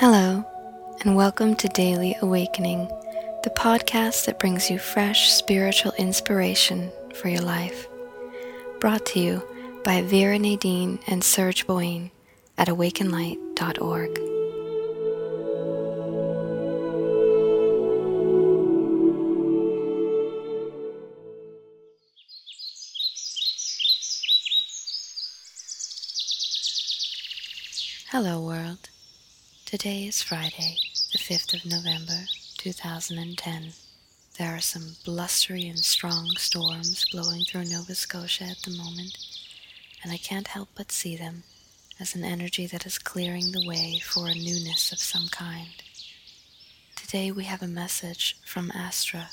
Hello, and welcome to Daily Awakening, the podcast that brings you fresh spiritual inspiration for your life. Brought to you by Vera Nadine and Serge Boyne at awakenlight.org. Hello, world. Today is Friday, the 5th of November, 2010. There are some blustery and strong storms blowing through Nova Scotia at the moment, and I can't help but see them as an energy that is clearing the way for a newness of some kind. Today we have a message from Astra.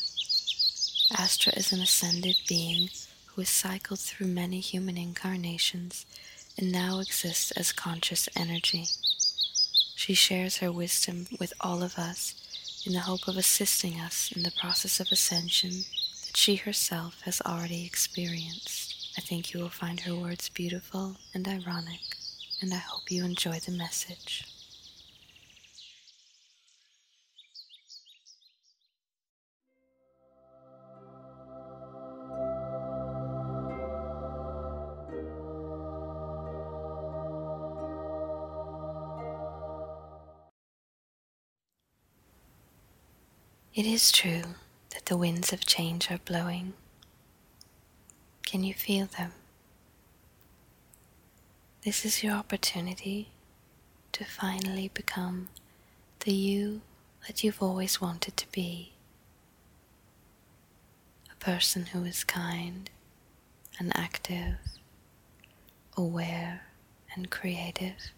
Astra is an ascended being who has cycled through many human incarnations and now exists as conscious energy. She shares her wisdom with all of us in the hope of assisting us in the process of ascension that she herself has already experienced. I think you will find her words beautiful and ironic, and I hope you enjoy the message. It is true that the winds of change are blowing. Can you feel them? This is your opportunity to finally become the you that you've always wanted to be. A person who is kind and active, aware and creative,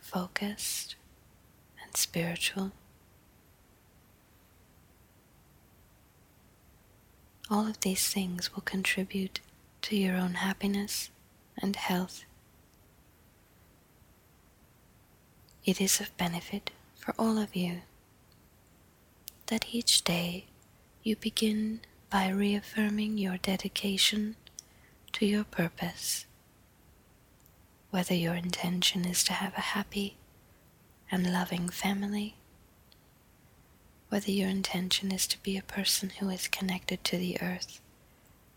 focused and spiritual. All of these things will contribute to your own happiness and health. It is of benefit for all of you that each day you begin by reaffirming your dedication to your purpose, whether your intention is to have a happy and loving family whether your intention is to be a person who is connected to the earth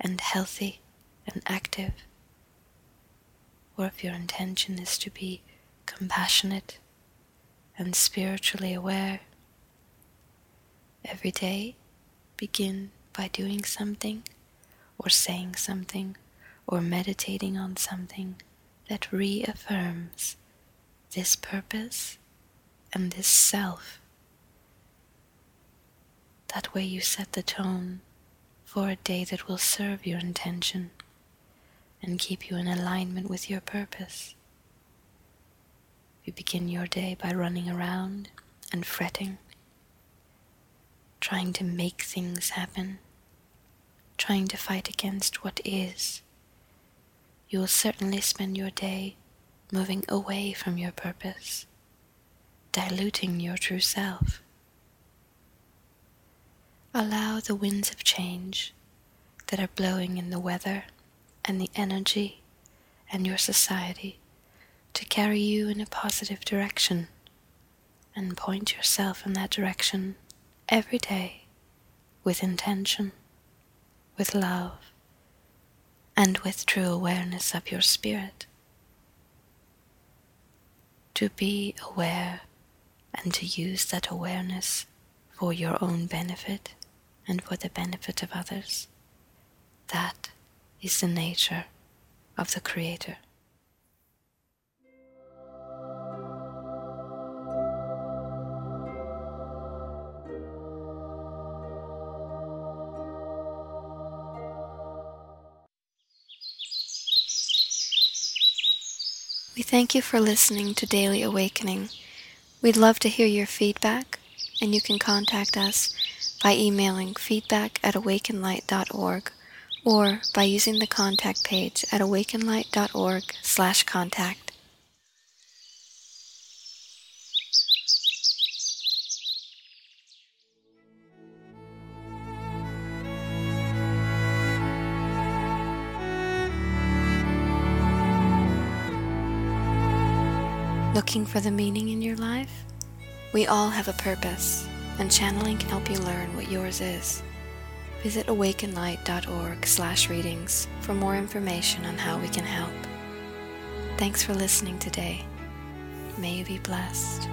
and healthy and active, or if your intention is to be compassionate and spiritually aware. Every day, begin by doing something, or saying something, or meditating on something that reaffirms this purpose and this self that way you set the tone for a day that will serve your intention and keep you in alignment with your purpose. You begin your day by running around and fretting, trying to make things happen, trying to fight against what is. You will certainly spend your day moving away from your purpose, diluting your true self. Allow the winds of change that are blowing in the weather and the energy and your society to carry you in a positive direction and point yourself in that direction every day with intention, with love, and with true awareness of your spirit. To be aware and to use that awareness for your own benefit and for the benefit of others. That is the nature of the Creator. We thank you for listening to Daily Awakening. We'd love to hear your feedback, and you can contact us by emailing feedback at awakenlight.org or by using the contact page at awakenlight.org slash contact. Looking for the meaning in your life? We all have a purpose, and channeling can help you learn what yours is. Visit awakenlight.org slash readings for more information on how we can help. Thanks for listening today. May you be blessed.